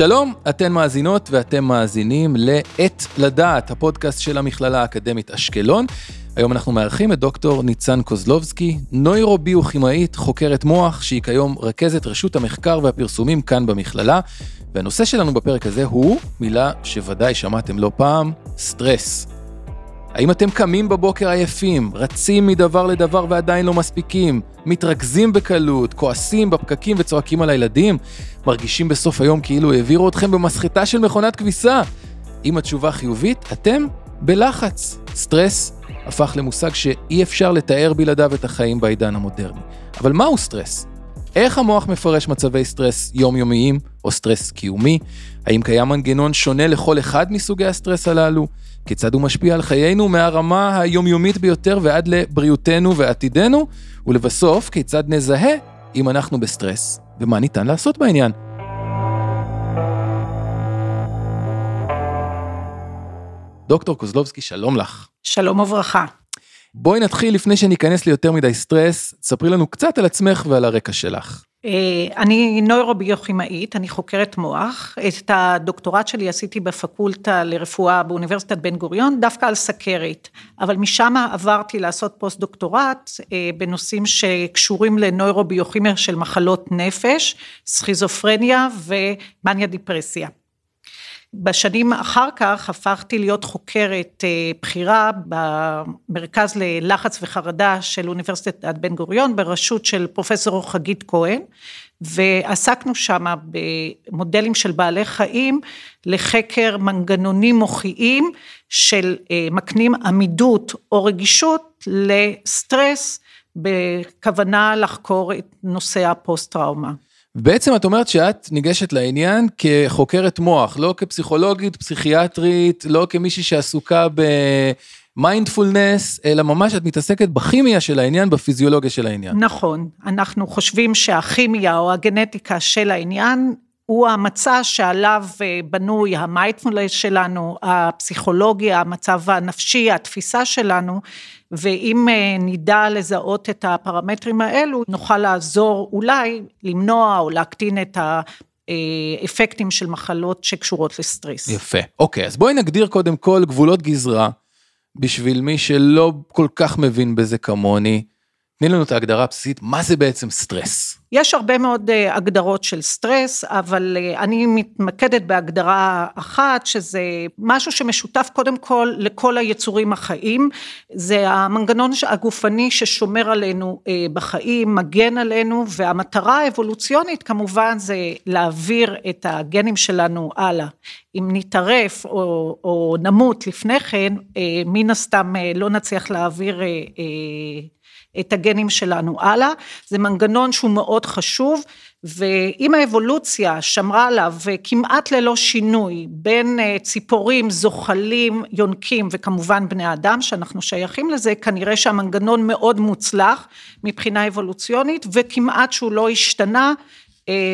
שלום, אתן מאזינות ואתם מאזינים ל"עת לדעת", הפודקאסט של המכללה האקדמית אשקלון. היום אנחנו מארחים את דוקטור ניצן קוזלובסקי, נוירוביוכימאית, חוקרת מוח, שהיא כיום רכזת רשות המחקר והפרסומים כאן במכללה. והנושא שלנו בפרק הזה הוא מילה שוודאי שמעתם לא פעם, סטרס. האם אתם קמים בבוקר עייפים, רצים מדבר לדבר ועדיין לא מספיקים, מתרכזים בקלות, כועסים בפקקים וצועקים על הילדים, מרגישים בסוף היום כאילו העבירו אתכם במסחטה של מכונת כביסה? אם התשובה חיובית, אתם בלחץ. סטרס הפך למושג שאי אפשר לתאר בלעדיו את החיים בעידן המודרני. אבל מהו סטרס? איך המוח מפרש מצבי סטרס יומיומיים או סטרס קיומי? האם קיים מנגנון שונה לכל אחד מסוגי הסטרס הללו? כיצד הוא משפיע על חיינו מהרמה היומיומית ביותר ועד לבריאותנו ועתידנו? ולבסוף, כיצד נזהה אם אנחנו בסטרס, ומה ניתן לעשות בעניין? דוקטור קוזלובסקי, שלום לך. שלום וברכה. בואי נתחיל לפני שניכנס ליותר מדי סטרס, ספרי לנו קצת על עצמך ועל הרקע שלך. אה, אני נוירוביוכימאית, אני חוקרת מוח. את הדוקטורט שלי עשיתי בפקולטה לרפואה באוניברסיטת בן גוריון, דווקא על סכרת. אבל משם עברתי לעשות פוסט דוקטורט אה, בנושאים שקשורים לנוירוביוכימיה של מחלות נפש, סכיזופרניה ומאניה דיפרסיה. בשנים אחר כך הפכתי להיות חוקרת אה, בכירה במרכז ללחץ וחרדה של אוניברסיטת בן גוריון בראשות של פרופסור חגית כהן ועסקנו שם במודלים של בעלי חיים לחקר מנגנונים מוחיים של אה, מקנים עמידות או רגישות לסטרס בכוונה לחקור את נושא הפוסט טראומה. בעצם את אומרת שאת ניגשת לעניין כחוקרת מוח, לא כפסיכולוגית, פסיכיאטרית, לא כמישהי שעסוקה במיינדפולנס, אלא ממש את מתעסקת בכימיה של העניין, בפיזיולוגיה של העניין. נכון, אנחנו חושבים שהכימיה או הגנטיקה של העניין הוא המצע שעליו אה, בנוי המיינדפולנס שלנו, הפסיכולוגיה, המצב הנפשי, התפיסה שלנו, ואם אה, נדע לזהות את הפרמטרים האלו, נוכל לעזור אולי למנוע או להקטין את ה... אפקטים של מחלות שקשורות לסטרס. יפה. אוקיי, אז בואי נגדיר קודם כל גבולות גזרה, בשביל מי שלא כל כך מבין בזה כמוני. תני לנו את ההגדרה הבסיסית, מה זה בעצם סטרס? יש הרבה מאוד אה, הגדרות של סטרס, אבל אה, אני מתמקדת בהגדרה אחת, שזה משהו שמשותף קודם כל לכל היצורים החיים, זה המנגנון הגופני ששומר עלינו אה, בחיים, מגן עלינו, והמטרה האבולוציונית כמובן זה להעביר את הגנים שלנו הלאה. אם נטרף או, או נמות לפני כן, מן הסתם לא נצליח להעביר את הגנים שלנו הלאה, זה מנגנון שהוא מאוד חשוב, ואם האבולוציה שמרה עליו כמעט ללא שינוי בין אה, ציפורים, זוחלים, יונקים וכמובן בני אדם שאנחנו שייכים לזה, כנראה שהמנגנון מאוד מוצלח מבחינה אבולוציונית וכמעט שהוא לא השתנה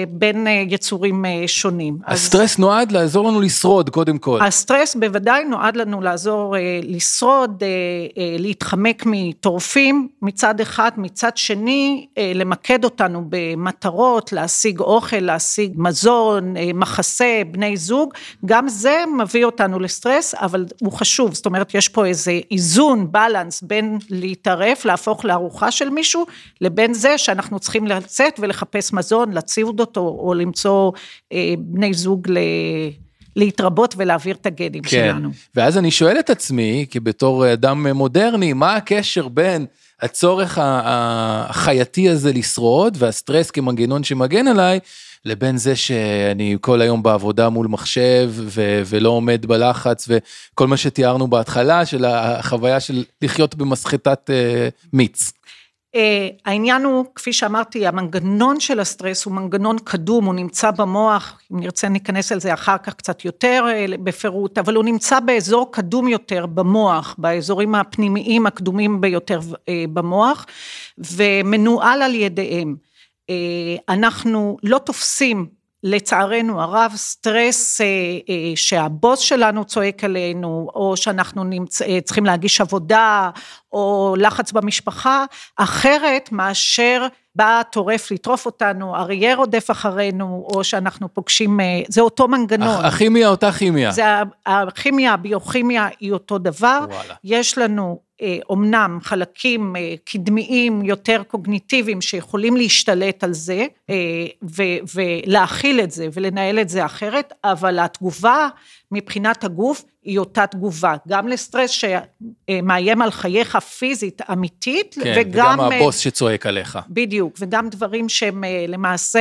בין אה, יצורים אה, שונים. הסטרס אז, נועד לעזור לנו לשרוד קודם כל. הסטרס בוודאי נועד לנו לעזור לשרוד, להתחמק מטורפים מצד אחד, מצד שני למקד אותנו במטרות, להשיג אוכל, להשיג מזון, מחסה, בני זוג, גם זה מביא אותנו לסטרס, אבל הוא חשוב, זאת אומרת יש פה איזה איזון, בלנס בין להתערף, להפוך לארוחה של מישהו, לבין זה שאנחנו צריכים לצאת ולחפש מזון, לצאת להציב אותו, או למצוא אה, בני זוג ל... להתרבות ולהעביר את הגנים כן. שלנו. ואז אני שואל את עצמי, כי בתור אדם מודרני, מה הקשר בין הצורך החייתי הזה לשרוד, והסטרס כמנגנון שמגן עליי, לבין זה שאני כל היום בעבודה מול מחשב ו- ולא עומד בלחץ וכל מה שתיארנו בהתחלה של החוויה של לחיות במסחטת uh, מיץ. אה, העניין הוא, כפי שאמרתי, המנגנון של הסטרס הוא מנגנון קדום, הוא נמצא במוח, אם נרצה ניכנס על זה אחר כך קצת יותר אה, בפירוט, אבל הוא נמצא באזור קדום יותר במוח, באזורים הפנימיים הקדומים ביותר אה, במוח, ומנוהל על ידיהם. אנחנו לא תופסים לצערנו הרב סטרס אה, אה, שהבוס שלנו צועק עלינו או שאנחנו נמצא, אה, צריכים להגיש עבודה או לחץ במשפחה, אחרת מאשר בא טורף לטרוף אותנו, אריה רודף אחרינו, או שאנחנו פוגשים, אה, זה אותו מנגנון. הכימיה אותה כימיה. זה הכימיה, הביוכימיה היא אותו דבר. וואלה. יש לנו אומנם אה, חלקים אה, קדמיים יותר קוגניטיביים שיכולים להשתלט על זה ולהכיל את זה ולנהל את זה אחרת, אבל התגובה מבחינת הגוף היא אותה תגובה, גם לסטרס שמאיים על חייך פיזית אמיתית, כן, וגם... וגם הבוס שצועק עליך. בדיוק, וגם דברים שהם למעשה,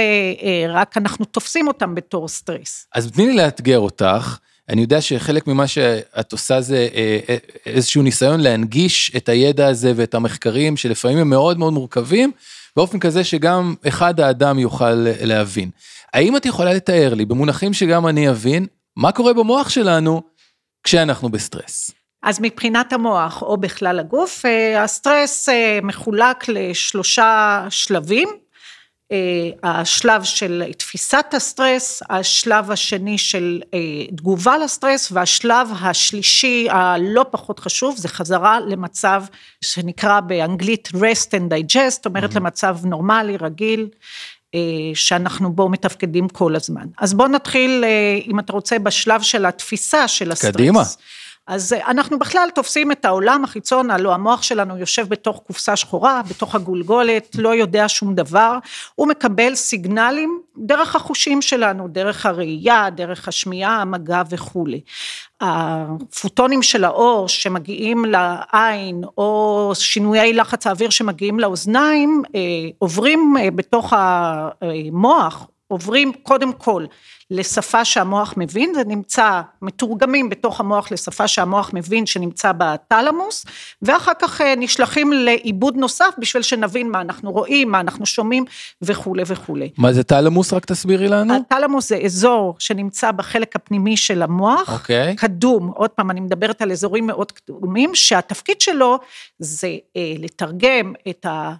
רק אנחנו תופסים אותם בתור סטרס. אז תני לי לאתגר אותך. אני יודע שחלק ממה שאת עושה זה אה, אה, איזשהו ניסיון להנגיש את הידע הזה ואת המחקרים שלפעמים הם מאוד מאוד מורכבים, באופן כזה שגם אחד האדם יוכל להבין. האם את יכולה לתאר לי במונחים שגם אני אבין, מה קורה במוח שלנו כשאנחנו בסטרס? אז מבחינת המוח או בכלל הגוף, אה, הסטרס מחולק לשלושה שלבים. אה, השלב של תפיסת הסטרס, השלב השני של אה, תגובה לסטרס והשלב השלישי הלא פחות חשוב זה חזרה למצב שנקרא באנגלית rest and digest, זאת אומרת mm-hmm. למצב נורמלי, רגיל. אה, שאנחנו בו מתפקדים כל הזמן. אז בוא נתחיל, אם אתה רוצה, בשלב של התפיסה של הסטרס. קדימה. אז אה, אנחנו בכלל תופסים את העולם החיצון, הלוא המוח שלנו יושב בתוך קופסה שחורה, בתוך הגולגולת, לא יודע שום דבר, הוא מקבל סיגנלים דרך החושים שלנו, דרך הראייה, דרך השמיעה, המגע וכולי. הפוטונים של האור שמגיעים לעין, או שינויי לחץ האוויר שמגיעים לאוזניים, אה, עוברים אה, בתוך המוח, עוברים קודם כל לשפה שהמוח מבין, זה נמצא, מתורגמים בתוך המוח לשפה שהמוח מבין שנמצא בתלמוס, ואחר כך אה, נשלחים לעיבוד נוסף בשביל שנבין מה אנחנו רואים, מה אנחנו שומעים וכולי וכולי. מה זה תלמוס? רק תסבירי לנו. התלמוס זה אזור שנמצא בחלק הפנימי של המוח, אוקיי. קדום, עוד פעם אני מדברת על אזורים מאוד קדומים, שהתפקיד שלו זה אה, לתרגם את ה...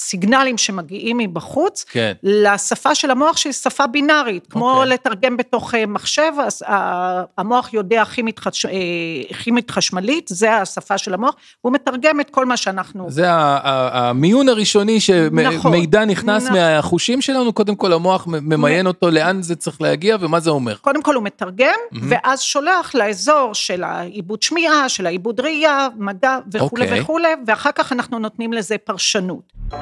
סיגנלים שמגיעים מבחוץ, כן. לשפה של המוח שהיא שפה בינארית, כמו אוקיי. לתרגם בתוך אה, מחשב, אז המוח יודע כימית, חש... אה, כימית חשמלית, זה השפה של המוח, הוא מתרגם את כל מה שאנחנו... זה המיון הראשוני שמידע נכון, נכנס נכון. מהחושים שלנו, קודם כל המוח ממיין אותו לאן זה צריך להגיע ומה זה אומר. קודם כל הוא מתרגם, mm-hmm. ואז שולח לאזור של העיבוד שמיעה, של העיבוד ראייה, מדע וכולי okay. אוקיי. וכולי, ואחר כך אנחנו נותנים לזה פרשנות.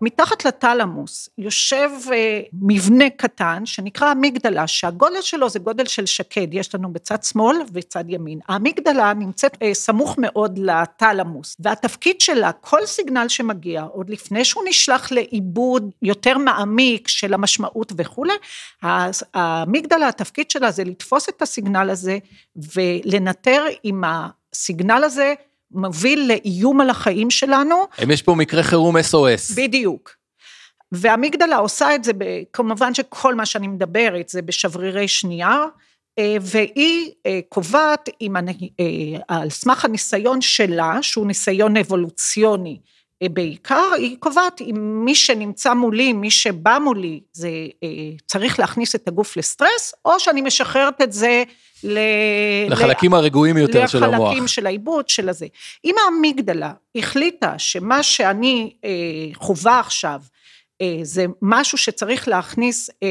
מתחת לתלמוס יושב אה, מבנה קטן שנקרא אמיגדלה, שהגודל שלו זה גודל של שקד, יש לנו בצד שמאל וצד ימין. האמיגדלה נמצאת אה, סמוך מאוד לתלמוס, והתפקיד שלה, כל סיגנל שמגיע, עוד לפני שהוא נשלח לעיבוד יותר מעמיק של המשמעות וכולי, האמיגדלה, התפקיד שלה זה לתפוס את הסיגנל הזה ולנטר עם הסיגנל הזה מוביל לאיום על החיים שלנו. אם יש פה מקרה חירום SOS. בדיוק. והמגדלה עושה את זה, כמובן שכל מה שאני מדברת זה בשברירי שנייה, אה, והיא אה, קובעת עם, אה, על סמך הניסיון שלה, שהוא ניסיון אבולוציוני בעיקר, היא קובעת אם מי שנמצא מולי, מי שבא מולי, זה צריך להכניס את הגוף לסטרס, או שאני משחררת את זה ל... לחלקים ל... הרגועים יותר של המוח. לחלקים של העיבוד, של הזה. אם האמיגדלה החליטה שמה שאני אה, חווה עכשיו, אה, זה משהו שצריך להכניס אה,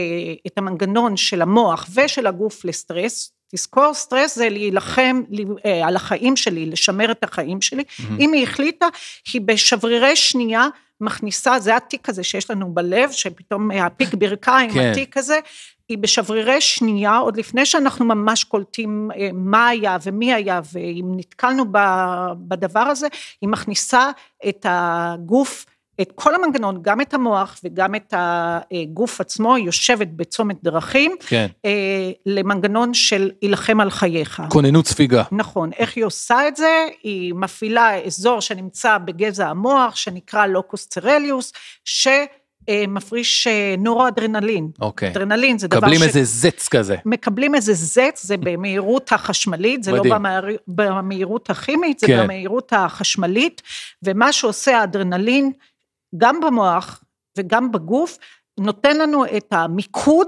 את המנגנון של המוח ושל הגוף לסטרס, תזכור, סטרס זה להילחם אה, על החיים שלי, לשמר את החיים שלי. Mm-hmm. אם היא החליטה, היא בשברירי שנייה מכניסה, זה התיק הזה שיש לנו בלב, שפתאום הפיק ברכיים, כן. התיק הזה, היא בשברירי שנייה, עוד לפני שאנחנו ממש קולטים אה, מה היה ומי היה, ואם נתקלנו בדבר הזה, היא מכניסה את הגוף, את כל המנגנון, גם את המוח וגם את הגוף עצמו, יושבת בצומת דרכים, כן. אה, למנגנון של יילחם על חייך. כוננות ספיגה. נכון, איך היא עושה את זה? היא מפעילה אזור שנמצא בגזע המוח, שנקרא לוקוס צרליוס, ש... מפריש אה, נורואדרנלין. אוקיי. אדרנלין זה דבר ש... מקבלים איזה זץ כזה. מקבלים איזה זץ, זה במהירות החשמלית, זה לא מדהים. לא במהיר, במהירות הכימית, זה כן. במהירות החשמלית, ומה שעושה האדרנלין, גם במוח וגם בגוף, נותן לנו את המיקוד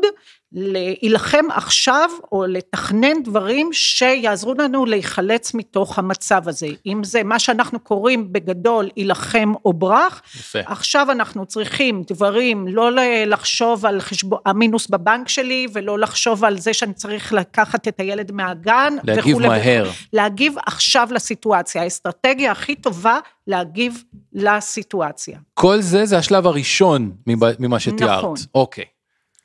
להילחם עכשיו או לתכנן דברים שיעזרו לנו להיחלץ מתוך המצב הזה. אם זה מה שאנחנו קוראים בגדול הילחם או ברח, יפה. עכשיו אנחנו צריכים דברים, לא לחשוב על חשבון, המינוס בבנק שלי ולא לחשוב על זה שאני צריך לקחת את הילד מהגן להגיב וכולי מהר. להגיב עכשיו לסיטואציה, האסטרטגיה הכי טובה להגיב לסיטואציה. כל זה זה השלב הראשון ממה- ממה שתיארת. נכון. אוקיי.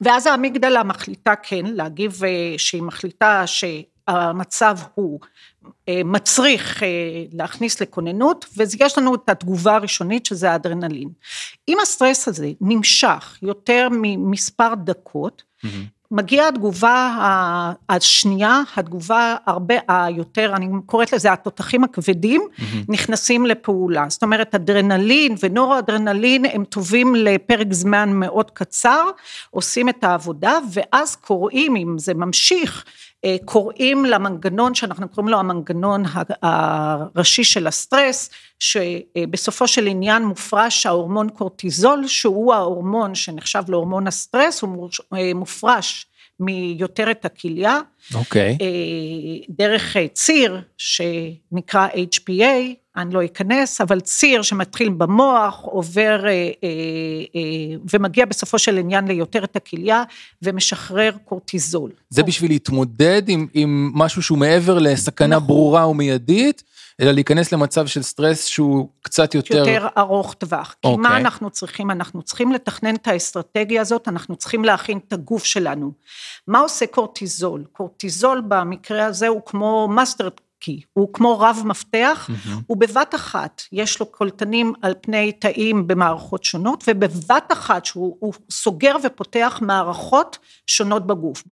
ואז האמיגדלה מחליטה כן להגיב, אה, שהיא מחליטה שהמצב הוא אה, מצריך אה, להכניס לכוננות, ויש לנו את התגובה הראשונית שזה האדרנלין. אם הסטרס הזה נמשך יותר ממספר דקות, מגיעה התגובה השנייה, התגובה הרבה היותר, אני קוראת לזה התותחים הכבדים, נכנסים לפעולה. זאת אומרת, אדרנלין ונורואדרנלין הם טובים לפרק זמן מאוד קצר, עושים את העבודה, ואז קוראים, אם זה ממשיך, קוראים למנגנון שאנחנו קוראים לו המנגנון הראשי של הסטרס, שבסופו של עניין מופרש ההורמון קורטיזול, שהוא ההורמון שנחשב להורמון הסטרס, הוא אה, מופרש מיותרת הכליה, אוקיי. אה, דרך אה, ציר שנקרא HPA, אני לא אכנס, אבל ציר שמתחיל במוח, עובר אה, אה, אה, ומגיע בסופו של עניין ליותרת הכליה ומשחרר קורטיזול. זה בשביל להתמודד עם, עם משהו שהוא מעבר לסכנה נכון. ברורה ומיידית, אלא להיכנס למצב של סטרס שהוא קצת יותר... יותר ארוך טווח. כי אוקיי. מה אנחנו צריכים? אנחנו צריכים לתכנן את האסטרטגיה הזאת, אנחנו צריכים להכין את הגוף שלנו. מה עושה קורטיזול? קורטיזול במקרה הזה הוא כמו master key, הוא כמו רב מפתח, הוא בבת אחת, יש לו קולטנים על פני תאים במערכות שונות, ובבת אחת שהוא הוא סוגר ופותח מערכות שונות בגוף.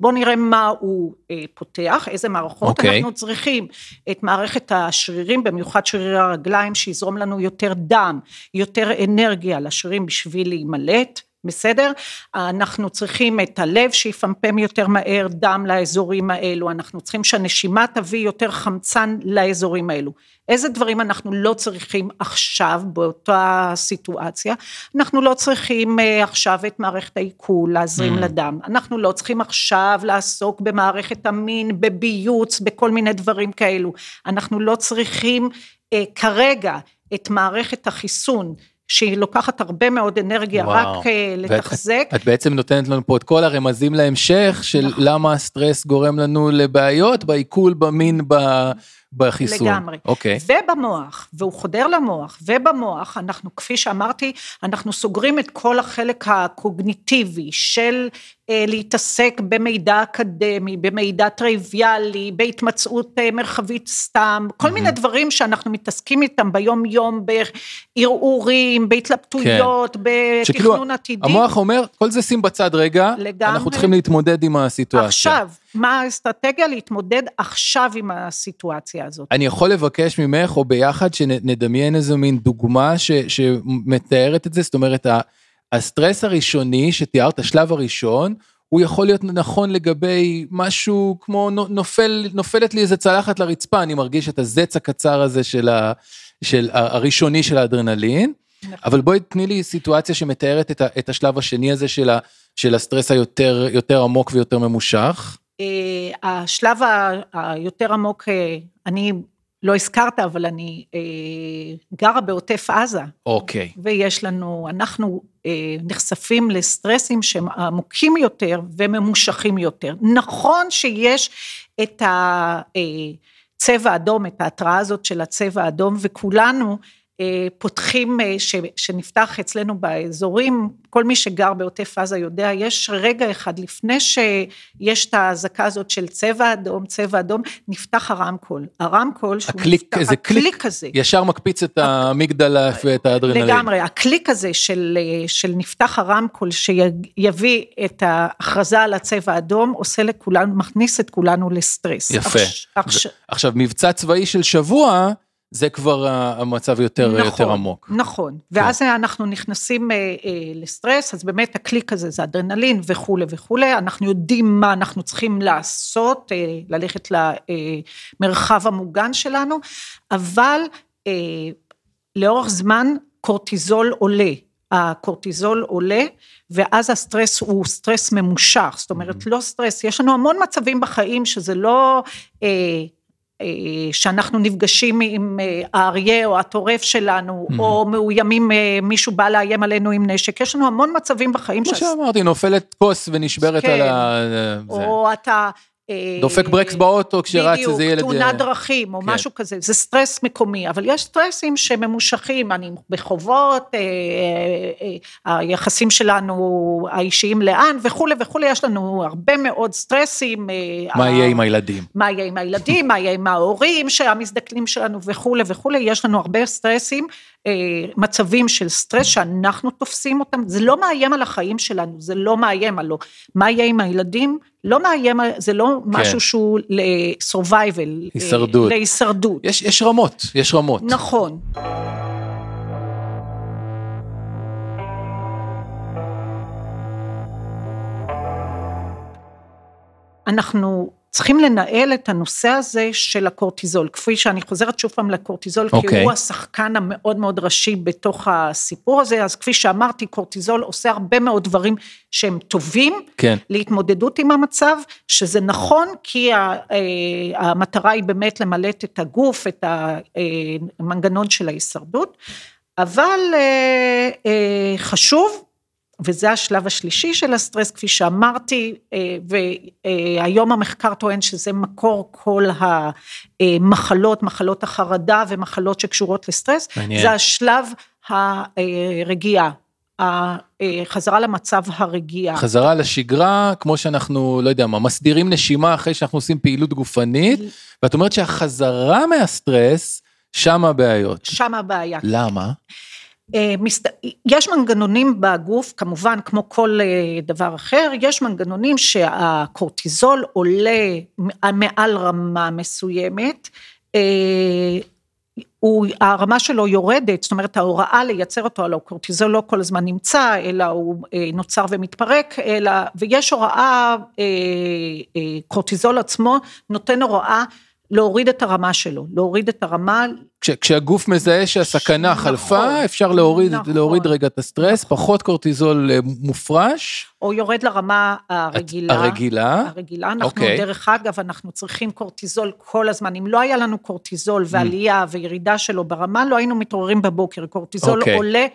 בואו נראה מה הוא אה, פותח, איזה מערכות אוקיי. אנחנו צריכים. את מערכת השרירים, במיוחד שרירי הרגליים, שיזרום לנו יותר דם, יותר אנרגיה לשרירים בשביל להימלט. בסדר? אנחנו צריכים את הלב שיפמפם יותר מהר דם לאזורים האלו, אנחנו צריכים שהנשימה תביא יותר חמצן לאזורים האלו. איזה דברים אנחנו לא צריכים עכשיו באותה סיטואציה? אנחנו לא צריכים אה, עכשיו את מערכת העיכול להזרים Mm. לדם, אנחנו לא צריכים עכשיו לעסוק במערכת המין, בביוץ, בכל מיני דברים כאלו, אנחנו לא צריכים אה, כרגע את מערכת החיסון. שהיא לוקחת הרבה מאוד אנרגיה וואו. רק אה, ואת- לתחזק. את בעצם נותנת לנו פה את כל הרמזים להמשך של נכון. למה הסטרס גורם לנו לבעיות בעיכול, במין, ב- בחיסון. לגמרי. אוקיי. ובמוח, והוא חודר למוח, ובמוח, אנחנו, כפי שאמרתי, אנחנו סוגרים את כל החלק הקוגניטיבי של אה, להתעסק במידע אקדמי, במידע טריוויאלי, בהתמצאות אה, מרחבית סתם, כל מיני דברים שאנחנו מתעסקים איתם ביום יום, בערעורים, בהתלבטויות, שכאילו בתכנון עתידי. המוח אומר, כל זה שים בצד רגע, לגמרי. אנחנו צריכים להתמודד עם הסיטואציה. עכשיו, מה האסטרטגיה להתמודד עכשיו עם הסיטואציה הזאת? אני יכול לבקש ממך, או ביחד, שנדמיין איזו מין דוגמה ש, שמתארת את זה, זאת אומרת, הסטרס הראשוני שתיארת, השלב הראשון, הוא יכול להיות נכון לגבי משהו כמו נו- נופל, נופלת לי איזה צלחת לרצפה, אני מרגיש את הזץ הקצר הזה של, ה, של ה- הראשוני של האדרנלין, נכון. אבל בואי תני לי סיטואציה שמתארת את, ה, את השלב השני הזה של, ה, של הסטרס היותר יותר עמוק ויותר ממושך. אה, השלב היותר עמוק, אה, אני לא הזכרת, אבל אני אה, גרה בעוטף עזה, אוקיי. ויש לנו, אנחנו נחשפים לסטרסים שהם עמוקים יותר וממושכים יותר. נכון שיש את הצבע האדום, את ההתראה הזאת של הצבע האדום, וכולנו פותחים, אה, ש- שנפתח אצלנו באזורים, כל מי שגר בעוטף עזה יודע, יש רגע אחד לפני שיש את האזעקה הזאת של צבע אדום, צבע אדום, נפתח הרמקול. הרמקול, שהוא הקליק, נפתח, איזה קליק, הקליק הזה. ישר מקפיץ את האמיגדלה ואת האדרנלין. לגמרי, הקליק הזה של, של נפתח הרמקול שיביא את ההכרזה על הצבע האדום, עושה לכולנו, מכניס את כולנו לסטרס. יפה. עכש- עכש- עכשיו, מבצע צבאי של שבוע, זה כבר המצב יותר, נכון, יותר עמוק. כן. נכון, ואז אנחנו נכנסים אה, אה, לסטרס, אז באמת הקליק הזה זה אדרנלין וכולי וכולי, אנחנו יודעים מה אנחנו צריכים לעשות, אה, ללכת למרחב המוגן שלנו, אבל אה, לאורך זמן קורטיזול עולה. הקורטיזול עולה, ואז הסטרס הוא סטרס ממושך, זאת אומרת לא סטרס, יש לנו המון מצבים בחיים שזה לא אה, אה, שאנחנו נפגשים עם אה, האריה או הטורף שלנו. או מאוימים, אה, מישהו בא לאיים עלינו עם נשק, יש לנו המון מצבים בחיים. כמו שאמרתי, נופלת כוס ונשברת כן, על ה... או אתה... דופק ברקס באוטו כשרץ איזה ילד. בדיוק, תאונת דרכים או כן. משהו כזה, זה סטרס מקומי, אבל יש סטרסים שממושכים, אני בחובות, אה, אה, היחסים שלנו האישיים לאן וכולי וכולי, יש לנו הרבה מאוד סטרסים. אה, מה יהיה עם הילדים? מה יהיה עם הילדים, מה יהיה עם ההורים שהמזדקנים שלנו וכולי וכולי, יש לנו הרבה סטרסים. מצבים של סטרס שאנחנו תופסים אותם, זה לא מאיים על החיים שלנו, זה לא מאיים עלו. מה יהיה עם הילדים? לא מאיים, זה לא כן. משהו שהוא ל-survival. הישרדות. להישרדות. יש, יש רמות, יש רמות. נכון. אנחנו צריכים לנהל את הנושא הזה של הקורטיזול, כפי שאני חוזרת שוב פעם לקורטיזול, okay. כי אוקיי. הוא השחקן המאוד מאוד ראשי בתוך הסיפור הזה, אז כפי שאמרתי, קורטיזול עושה הרבה מאוד דברים שהם טובים כן. להתמודדות עם המצב, שזה נכון, כי אה, המטרה היא באמת למלט את הגוף, את המנגנון של ההישרדות, אבל אה, אה, חשוב וזה השלב השלישי של הסטרס, כפי שאמרתי, אה, והיום המחקר טוען שזה מקור כל המחלות, מחלות החרדה ומחלות שקשורות לסטרס, מעניין. זה השלב הרגיעה. החזרה למצב הרגיעה. חזרה לשגרה, כמו שאנחנו, לא יודע מה, מסדירים נשימה אחרי שאנחנו עושים פעילות גופנית, ואת אומרת שהחזרה מהסטרס, שם הבעיות. שם הבעיה. למה? אה, יש מנגנונים בגוף, כמובן כמו כל אה, דבר אחר, יש מנגנונים שהקורטיזול עולה מעל רמה מסוימת, אה, הוא, הרמה שלו יורדת, זאת אומרת ההוראה לייצר אותו, הלוא קורטיזול לא כל הזמן נמצא, אלא הוא נוצר ומתפרק, אלא, ויש הוראה, קורטיזול עצמו נותן הוראה להוריד את הרמה שלו, להוריד את הרמה. כש, כשהגוף מזהה שהסכנה נכון, חלפה, אפשר להוריד, נכון, להוריד רגע את הסטרס, נכון. פחות קורטיזול אה, מופרש. או יורד לרמה הרגילה. הרגילה. הרגילה, אנחנו, אוקיי. דרך אגב, אנחנו צריכים קורטיזול כל הזמן. אם לא היה לנו קורטיזול ועלייה mm. וירידה שלו ברמה, לא היינו מתעוררים בבוקר. קורטיזול אוקיי. עולה.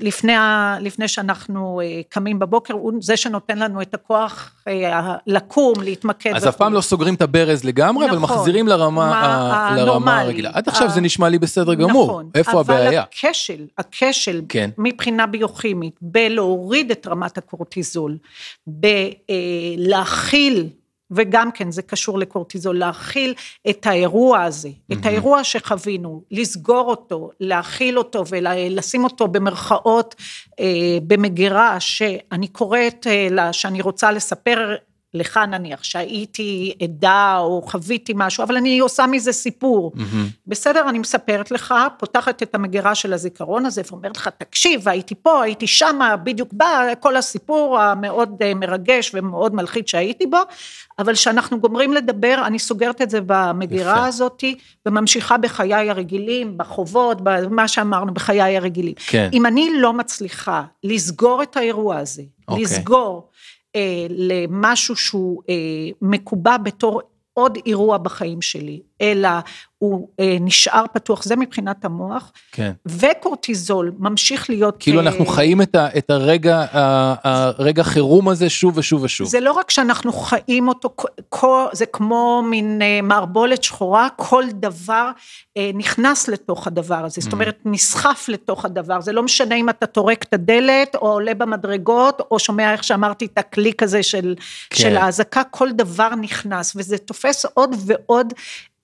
לפני, לפני שאנחנו אה, קמים בבוקר, הוא זה שנותן לנו את הכוח אה, לקום, להתמקד. אז אף פעם לא סוגרים את הברז לגמרי, נכון, אבל מחזירים לרמה, מה, לרמה הרגילה. עד עכשיו זה נשמע לי בסדר גמור, נכון, איפה הבעיה? אבל הכשל, הכשל כן. מבחינה ביוכימית, בלהוריד את רמת הקורטיזול, בלהכיל וגם כן זה קשור לקורטיזול, להכיל את האירוע הזה, mm-hmm. את האירוע שחווינו, לסגור אותו, להכיל אותו ולשים אותו במרכאות אה, במגירה שאני קוראת אה, לה, שאני רוצה לספר לך נניח שהייתי עדה או חוויתי משהו, אבל אני עושה מזה סיפור. Mm-hmm. בסדר, אני מספרת לך, פותחת את המגירה של הזיכרון הזה ואומרת לך, תקשיב, הייתי פה, הייתי שמה, בדיוק בא, כל הסיפור המאוד אה, מרגש ומאוד מלחיץ שהייתי בו, אבל כשאנחנו גומרים לדבר, אני סוגרת את זה במגירה יפה. הזאת, וממשיכה בחיי הרגילים, בחובות, במה שאמרנו, בחיי הרגילים. כן. אם אני לא מצליחה לסגור את האירוע הזה, אוקיי. לסגור, למשהו שהוא אה, מקובע בתור עוד אירוע בחיים שלי, אלא הוא אה, נשאר פתוח, זה מבחינת המוח, כן. וקורטיזול ממשיך להיות... כאילו אה, אנחנו חיים את, ה, את הרגע, הרגע חירום הזה שוב ושוב ושוב. זה לא רק שאנחנו חיים אותו, כל, זה כמו מין אה, מערבולת שחורה, כל דבר אה, נכנס לתוך הדבר הזה, זאת mm. אומרת נסחף לתוך הדבר, זה לא משנה אם אתה טורק את הדלת, או עולה במדרגות, או שומע איך שאמרתי את הקליק הזה של, כן. של האזעקה, כל דבר נכנס, וזה תופס עוד ועוד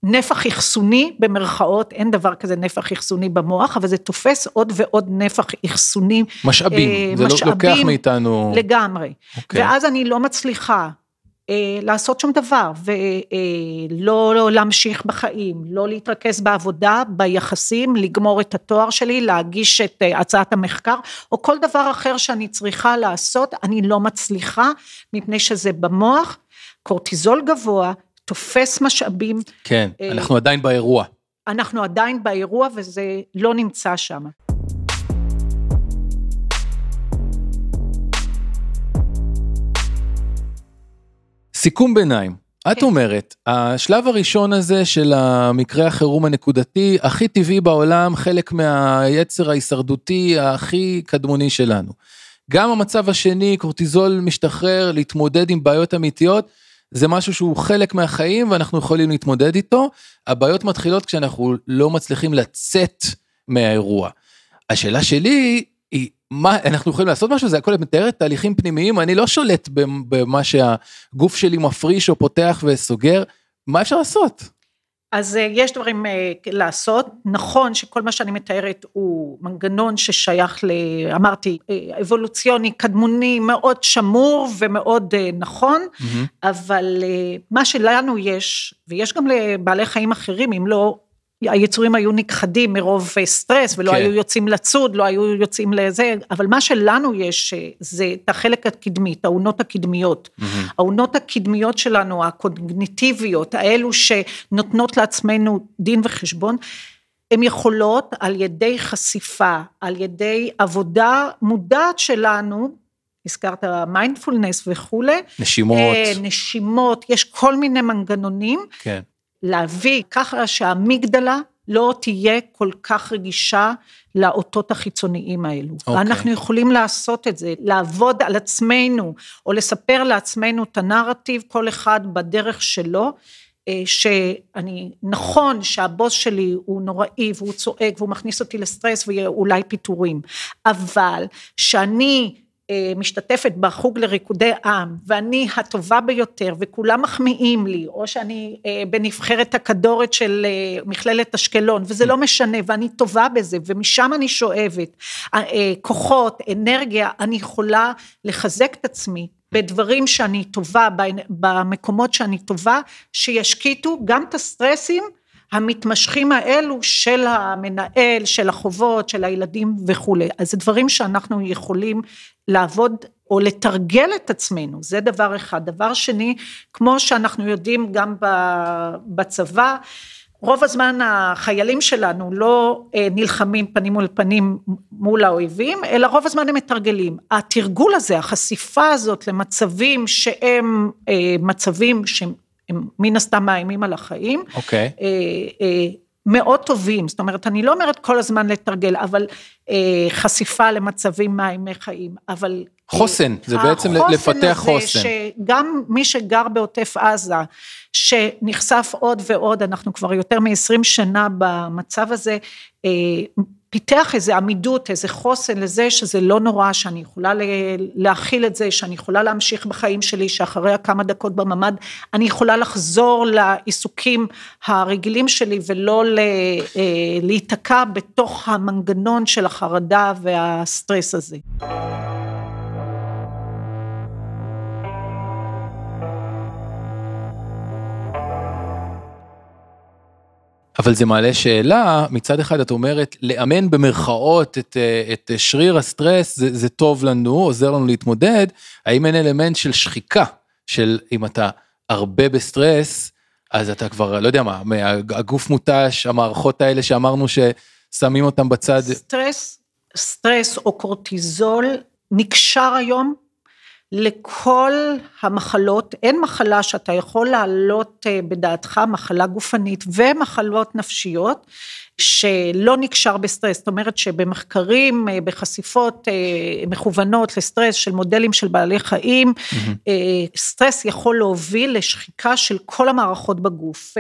נפח אחסוני במרכאות, אין דבר כזה נפח אחסוני במוח, אבל זה תופס עוד ועוד נפח אחסוני. משאבים, אה, זה משאבים, לוקח מאיתנו. לגמרי. אוקיי. ואז אני לא מצליחה אה, לעשות שום דבר, ולא אה, לא להמשיך בחיים, לא להתרכז בעבודה, ביחסים, לגמור את התואר שלי, להגיש את אה, הצעת המחקר, או כל דבר אחר שאני צריכה לעשות, אני לא מצליחה, מפני שזה במוח, קורטיזול גבוה, תופס משאבים. כן, אה, אנחנו עדיין באירוע. אנחנו עדיין באירוע וזה לא נמצא שם. סיכום ביניים. את כן. אומרת, השלב הראשון הזה של המקרה החירום הנקודתי, הכי טבעי בעולם, חלק מהיצר ההישרדותי הכי קדמוני שלנו. גם המצב השני, קורטיזול משתחרר, להתמודד עם בעיות אמיתיות, זה משהו שהוא חלק מהחיים ואנחנו יכולים להתמודד איתו. הבעיות מתחילות כשאנחנו לא מצליחים לצאת מהאירוע. השאלה שלי היא, מה, אנחנו יכולים לעשות משהו? זה הכל את מתארת תהליכים פנימיים, אני לא שולט במה שהגוף שלי מפריש או פותח וסוגר, מה אפשר לעשות? אז אה, יש דברים אה, לעשות, נכון שכל מה שאני מתארת הוא מנגנון ששייך ל... אמרתי, אה, אבולוציוני, קדמוני, מאוד שמור ומאוד נכון, mm-hmm. אבל מה שלנו יש, ויש גם לבעלי חיים אחרים, אם לא היצורים היו נכחדים מרוב אה, סטרס ולא כן. היו יוצאים לצוד, לא היו יוצאים לזה, אבל מה שלנו יש אה, זה את החלק הקדמי, את האונות הקדמיות. Mm-hmm. האונות הקדמיות שלנו, הקוגניטיביות, האלו שנותנות לעצמנו דין וחשבון, הן יכולות על ידי חשיפה, על ידי עבודה מודעת שלנו, הזכרת מיינדפולנס וכולי. נשימות. אה, נשימות, יש כל מיני מנגנונים. כן. להביא ככה שהאמיגדלה לא תהיה כל כך רגישה לאותות החיצוניים האלו. Okay. אוקיי. אנחנו יכולים לעשות את זה, לעבוד על עצמנו, או לספר לעצמנו את הנרטיב, כל אחד בדרך שלו, אה, שאני, נכון שהבוס שלי הוא נוראי והוא צועק והוא מכניס אותי לסטרס ואולי פיטורים, אבל שאני משתתפת בחוג לריקודי עם ואני הטובה ביותר וכולם מחמיאים לי או שאני אה, בנבחרת הכדורת של אה, מכללת אשקלון וזה לא משנה ואני טובה בזה ומשם אני שואבת. כוחות אנרגיה אני יכולה לחזק את עצמי בדברים שאני טובה במקומות שאני טובה שישקיטו גם את הסטרסים המתמשכים האלו של המנהל, של החובות, של הילדים וכולי. אז זה דברים שאנחנו יכולים לעבוד או לתרגל את עצמנו, זה דבר אחד. דבר שני, כמו שאנחנו יודעים גם בצבא, רוב הזמן החיילים שלנו לא אה, נלחמים פנים מול פנים מול האויבים, אלא רוב הזמן הם מתרגלים. התרגול הזה, החשיפה הזאת למצבים שהם אה, מצבים שהם הם מן הסתם מאיימים על החיים. אוקיי. Okay. אה, אה, מאוד טובים, זאת אומרת, אני לא אומרת כל הזמן לתרגל, אבל אה, חשיפה למצבים מאיימי חיים, אבל... חוסן, אה, זה בעצם לפתח חוסן. החוסן הזה, שגם מי שגר בעוטף עזה, שנחשף עוד ועוד, אנחנו כבר יותר מ-20 שנה במצב הזה, אה, פיתח איזה עמידות, איזה חוסן לזה שזה לא נורא, שאני יכולה להכיל את זה, שאני יכולה להמשיך בחיים שלי, שאחרי הכמה דקות בממ"ד, אני יכולה לחזור לעיסוקים הרגילים שלי ולא אה, להיתקע בתוך המנגנון של החרדה והסטרס הזה. אבל זה מעלה שאלה, מצד אחד את אומרת, לאמן במרכאות את, אה, את שריר הסטרס, זה, זה טוב לנו, עוזר לנו להתמודד, האם אין אלמנט של שחיקה, של אם אתה הרבה בסטרס, אז אתה כבר, לא יודע מה, הגוף מותש, המערכות האלה שאמרנו ששמים אותם בצד. סטרס, סטרס או קורטיזול נקשר היום לכל המחלות, אין מחלה שאתה יכול להעלות אה, בדעתך, מחלה גופנית ומחלות נפשיות, שלא נקשר בסטרס, זאת אומרת שבמחקרים, אה, בחשיפות אה, מכוונות לסטרס של מודלים של בעלי חיים, mm-hmm. סטרס יכול להוביל לשחיקה של כל המערכות בגוף,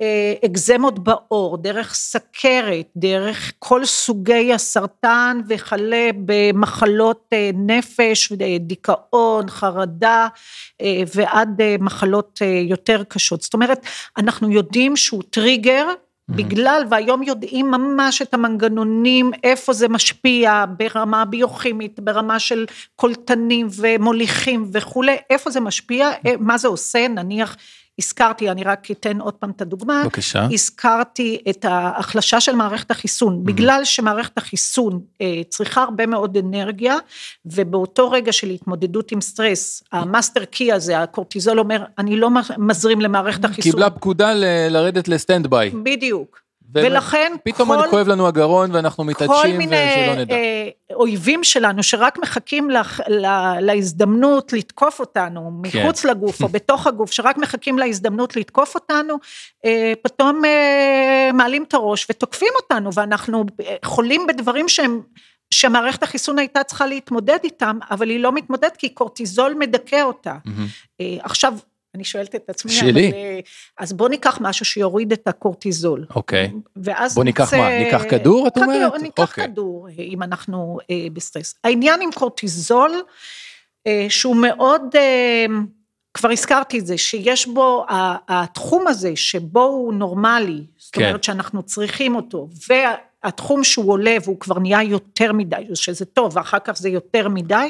מאקזמות בעור, דרך סכרת, דרך כל סוגי הסרטן וכלה במחלות נפש, דיכאון, חרדה ועד מחלות יותר קשות. זאת אומרת, אנחנו יודעים שהוא טריגר בגלל, והיום יודעים ממש את המנגנונים, איפה זה משפיע ברמה ביוכימית, ברמה של קולטנים ומוליכים וכולי, איפה זה משפיע, אה, מה זה עושה, נניח הזכרתי, אני רק אתן עוד פעם את הדוגמה. בבקשה. הזכרתי את ההחלשה של מערכת החיסון. Mm-hmm. בגלל שמערכת החיסון אה, צריכה הרבה מאוד אנרגיה, ובאותו רגע של התמודדות עם סטרס, ה master key הזה, הקורטיזול אומר, אני לא מזרים למערכת החיסון. קיבלה פקודה ל- לרדת ל stand by. בדיוק. ולכן פתאום כל, כואב לנו הגרון ואנחנו מתעדשים ושלא נדע. אה, אויבים שלנו שרק מחכים לה, לה, להזדמנות לתקוף אותנו מחוץ כן. לגוף או בתוך הגוף, שרק מחכים להזדמנות לתקוף אותנו, אה, פתאום אה, מעלים את הראש ותוקפים אותנו ואנחנו חולים בדברים שהם שמערכת החיסון הייתה צריכה להתמודד איתם, אבל היא לא מתמודדת כי קורטיזול מדכא אותה. Mm-hmm. עכשיו, אני שואלת את עצמי, שלי. אבל, אה, אז בוא ניקח משהו שיוריד את הקורטיזול. אוקיי. ואז בוא ניקח מה, ניקח כדור, את אומרת? כדור, ניקח אוקיי. כדור, אם אנחנו אה, בסטרס. העניין עם קורטיזול, אה, שהוא מאוד, אה, כבר הזכרתי את זה, שיש בו, התחום הזה שבו הוא נורמלי, זאת כן. אומרת שאנחנו צריכים אותו, והתחום שהוא עולה והוא כבר נהיה יותר מדי, שזה טוב, ואחר כך זה יותר מדי,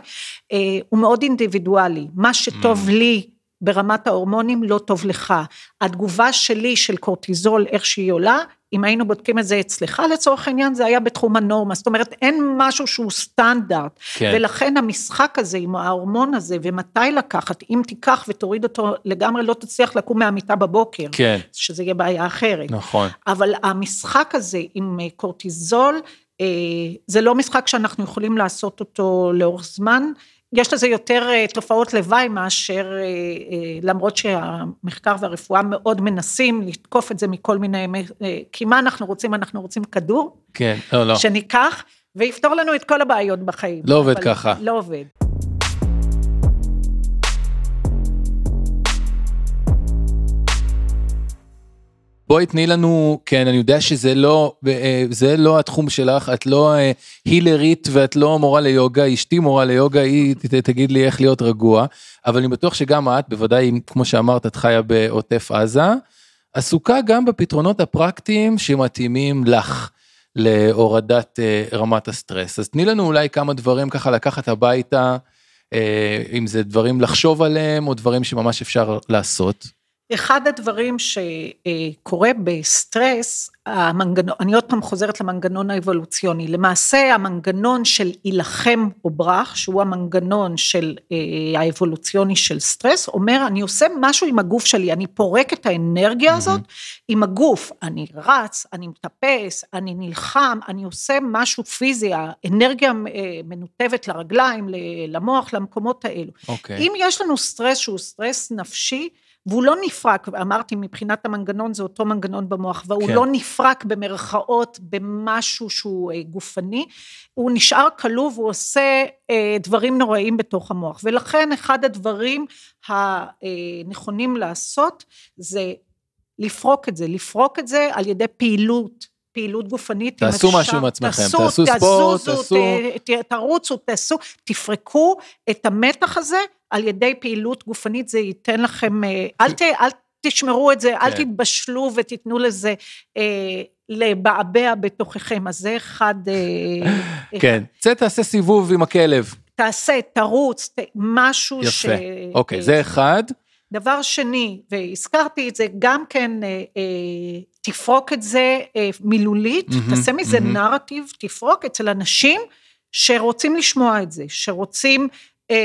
אה, הוא מאוד אינדיבידואלי. מה שטוב mm. לי, ברמת ההורמונים לא טוב לך. התגובה שלי של קורטיזול, איך שהיא עולה, אם היינו בודקים את זה אצלך לצורך העניין, זה היה בתחום הנורמה, זאת אומרת אין משהו שהוא סטנדרט, כן. ולכן המשחק הזה עם ההורמון הזה, ומתי לקחת, אם תיקח ותוריד אותו לגמרי, לא תצליח לקום מהמיטה בבוקר, כן. שזה יהיה בעיה אחרת. נכון. אבל המשחק הזה עם קורטיזול, אה, זה לא משחק שאנחנו יכולים לעשות אותו לאורך זמן, יש לזה יותר אה, תופעות לוואי מאשר, אה, אה, למרות שהמחקר והרפואה מאוד מנסים לתקוף את זה מכל מיני, כי מה אנחנו רוצים? אנחנו רוצים כדור. כן, לא, לא. שניקח ויפתור לנו את כל הבעיות בחיים. לא עובד ככה. לא עובד. בואי תני לנו, כן, אני יודע שזה לא, אה, זה לא התחום שלך, את לא אה, הילרית ואת לא מורה ליוגה, אשתי מורה ליוגה, היא תגיד לי איך להיות רגוע, אבל אני בטוח שגם את, בוודאי, כמו שאמרת, את חיה בעוטף עזה, עסוקה גם בפתרונות הפרקטיים שמתאימים לך להורדת אה, רמת הסטרס. אז תני לנו אולי כמה דברים ככה לקחת הביתה, אם זה דברים לחשוב עליהם או דברים שממש אפשר לעשות. אחד הדברים שקורה בסטרס, המנגנון, אני עוד פעם חוזרת למנגנון האבולוציוני, למעשה המנגנון של הילחם או ברח, שהוא המנגנון של אה, האבולוציוני של סטרס, אומר אני עושה משהו עם הגוף שלי, אני פורק את האנרגיה הזאת. עם הגוף, אני רץ, אני מטפס, אני נלחם, אני עושה משהו פיזי, האנרגיה אה, מנותבת לרגליים, למוח, למקומות האלו. Okay. אוקיי. אם יש לנו סטרס שהוא סטרס נפשי, והוא לא נפרק, אמרתי מבחינת המנגנון זה אותו מנגנון במוח, והוא כן. לא נפרק במרכאות במשהו שהוא אה, גופני, הוא נשאר כלוא והוא עושה אה, דברים נוראים בתוך המוח, ולכן אחד הדברים הנכונים לעשות זה לפרוק את זה, לפרוק את זה על ידי פעילות. פעילות גופנית. תעשו משהו עם עצמכם, תעשו, תעשו ספורט, תעשו... תרוצו, תעשו, תפרקו את המתח הזה על ידי פעילות גופנית, זה ייתן לכם, אה, אל, ת, אל תשמרו את זה, כן. אל תתבשלו ותיתנו לזה אה, לבעבע בתוככם, אז זה אחד... אה, כן, צא תעשה סיבוב עם הכלב. תעשה, תרוץ, ת, משהו יפה. ש... יפה, אוקיי, זה אחד. דבר שני, והזכרתי את זה, גם כן, אה, אה, תפרוק את זה אה, מילולית, תעשה מזה. נרטיב, תפרוק אצל אנשים שרוצים לשמוע את זה, שרוצים אה,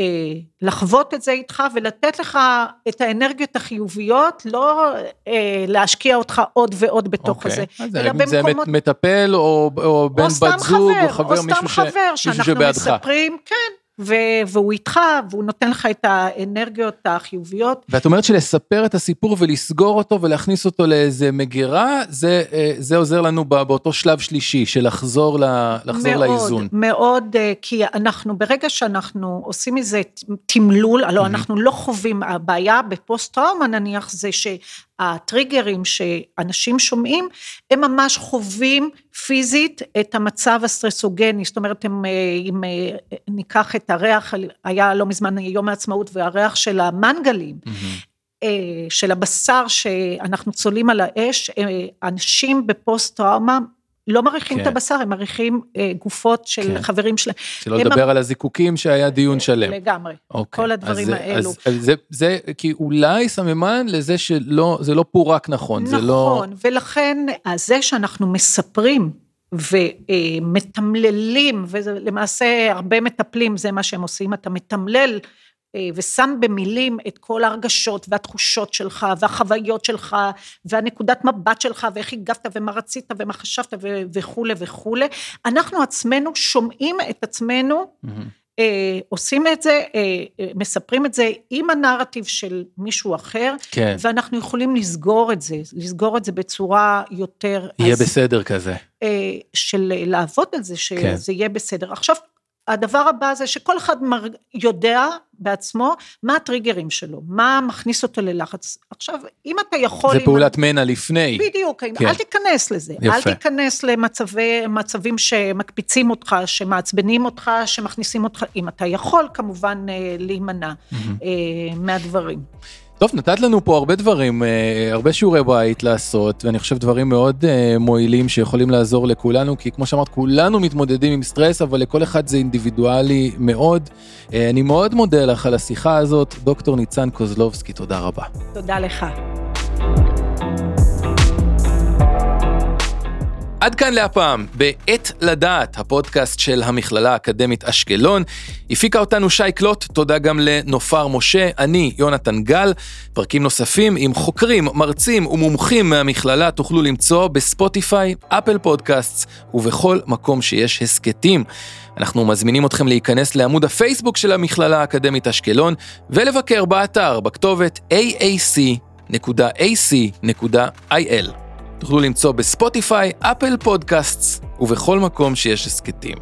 אה, לחוות את זה איתך ולתת לך את האנרגיות החיוביות, לא אה, להשקיע אותך עוד ועוד בתוך okay. אוקיי. זה, אלא במקומות... זה מטפל או, או בן בת זוג חבר, או חבר, או מישהו, חבר, ש... מישהו שבעדך. מספרים, כן, והוא איתך, והוא נותן לך את האנרגיות החיוביות. ואת אומרת שלספר את הסיפור ולסגור אותו ולהכניס אותו לאיזה מגירה, זה, אה, זה עוזר לנו באותו שלב שלישי, של לחזור, ל, לחזור מאוד, לאיזון. מאוד, אה, כי אנחנו, ברגע שאנחנו עושים איזה תמלול, הלוא mm-hmm. אנחנו לא חווים, הבעיה בפוסט טראומה נניח זה ש... הטריגרים שאנשים שומעים, הם ממש חווים פיזית את המצב הסטרסוגני, זאת אומרת, הם, אה, אם אה, ניקח את הריח, היה לא מזמן יום העצמאות והריח של המנגלים, mm-hmm. של הבשר שאנחנו צולעים על האש, אנשים בפוסט טראומה לא מריחים כן. את הבשר, הם מריחים אה, גופות של כן. חברים שלהם. שלא הם לדבר על הזיקוקים שהיה דיון שלם. לגמרי. אוקיי, כל הדברים אז האלו. אז, אז זה, זה כי אולי סממן לזה שלא, זה לא פורק נכון, זה לא... נכון, ולכן אז זה שאנחנו מספרים ומתמללים, ולמעשה הרבה מטפלים, זה מה שהם עושים, אתה מתמלל אה, ושם במילים את כל ההרגשות והתחושות שלך והחוויות שלך והנקודת מבט שלך ואיך הגבת ומה רצית ומה חשבת ו- וכולי וכולי, אנחנו עצמנו שומעים את עצמנו. אה, עושים את זה, אה, אה, מספרים את זה עם הנרטיב של מישהו אחר, כן, ואנחנו יכולים לסגור את זה, לסגור את זה בצורה יותר... יהיה אז- בסדר כזה. אה, של לעבוד על זה, כן. שזה יהיה בסדר. עכשיו, הדבר הבא זה שכל אחד. יודע בעצמו מה הטריגרים שלו, מה מכניס אותו ללחץ. עכשיו, אם אתה יכול... זה פעולת מנע לפני. בדיוק, כן. אל תיכנס לזה, יפה. אל תיכנס למצבים שמקפיצים אותך, שמעצבנים אותך, שמכניסים אותך, אם אתה יכול כמובן אה, להימנע. אה, מהדברים. טוב, נתת לנו פה הרבה דברים, אה, הרבה שיעורי בית לעשות, ואני חושב דברים מאוד אה, מועילים שיכולים לעזור לכולנו, כי כמו שאמרת, כולנו מתמודדים עם סטרס, אבל לכל אחד זה אינדיבידואלי מאוד. אה, אני מאוד מודה לך על השיחה הזאת, דוקטור ניצן קוזלובסקי, תודה רבה. תודה לך. עד כאן להפעם, בעת לדעת, הפודקאסט של המכללה האקדמית אשקלון. הפיקה אותנו שי קלוט, תודה גם לנופר משה, אני יונתן גל. פרקים נוספים עם חוקרים, מרצים ומומחים מהמכללה תוכלו למצוא בספוטיפיי, אפל פודקאסט ובכל מקום שיש הסכתים. אנחנו מזמינים אתכם להיכנס לעמוד הפייסבוק של המכללה האקדמית אשקלון ולבקר באתר בכתובת aac.ac.il. תוכלו למצוא בספוטיפיי, אפל פודקאסטס ובכל מקום שיש הסכתים.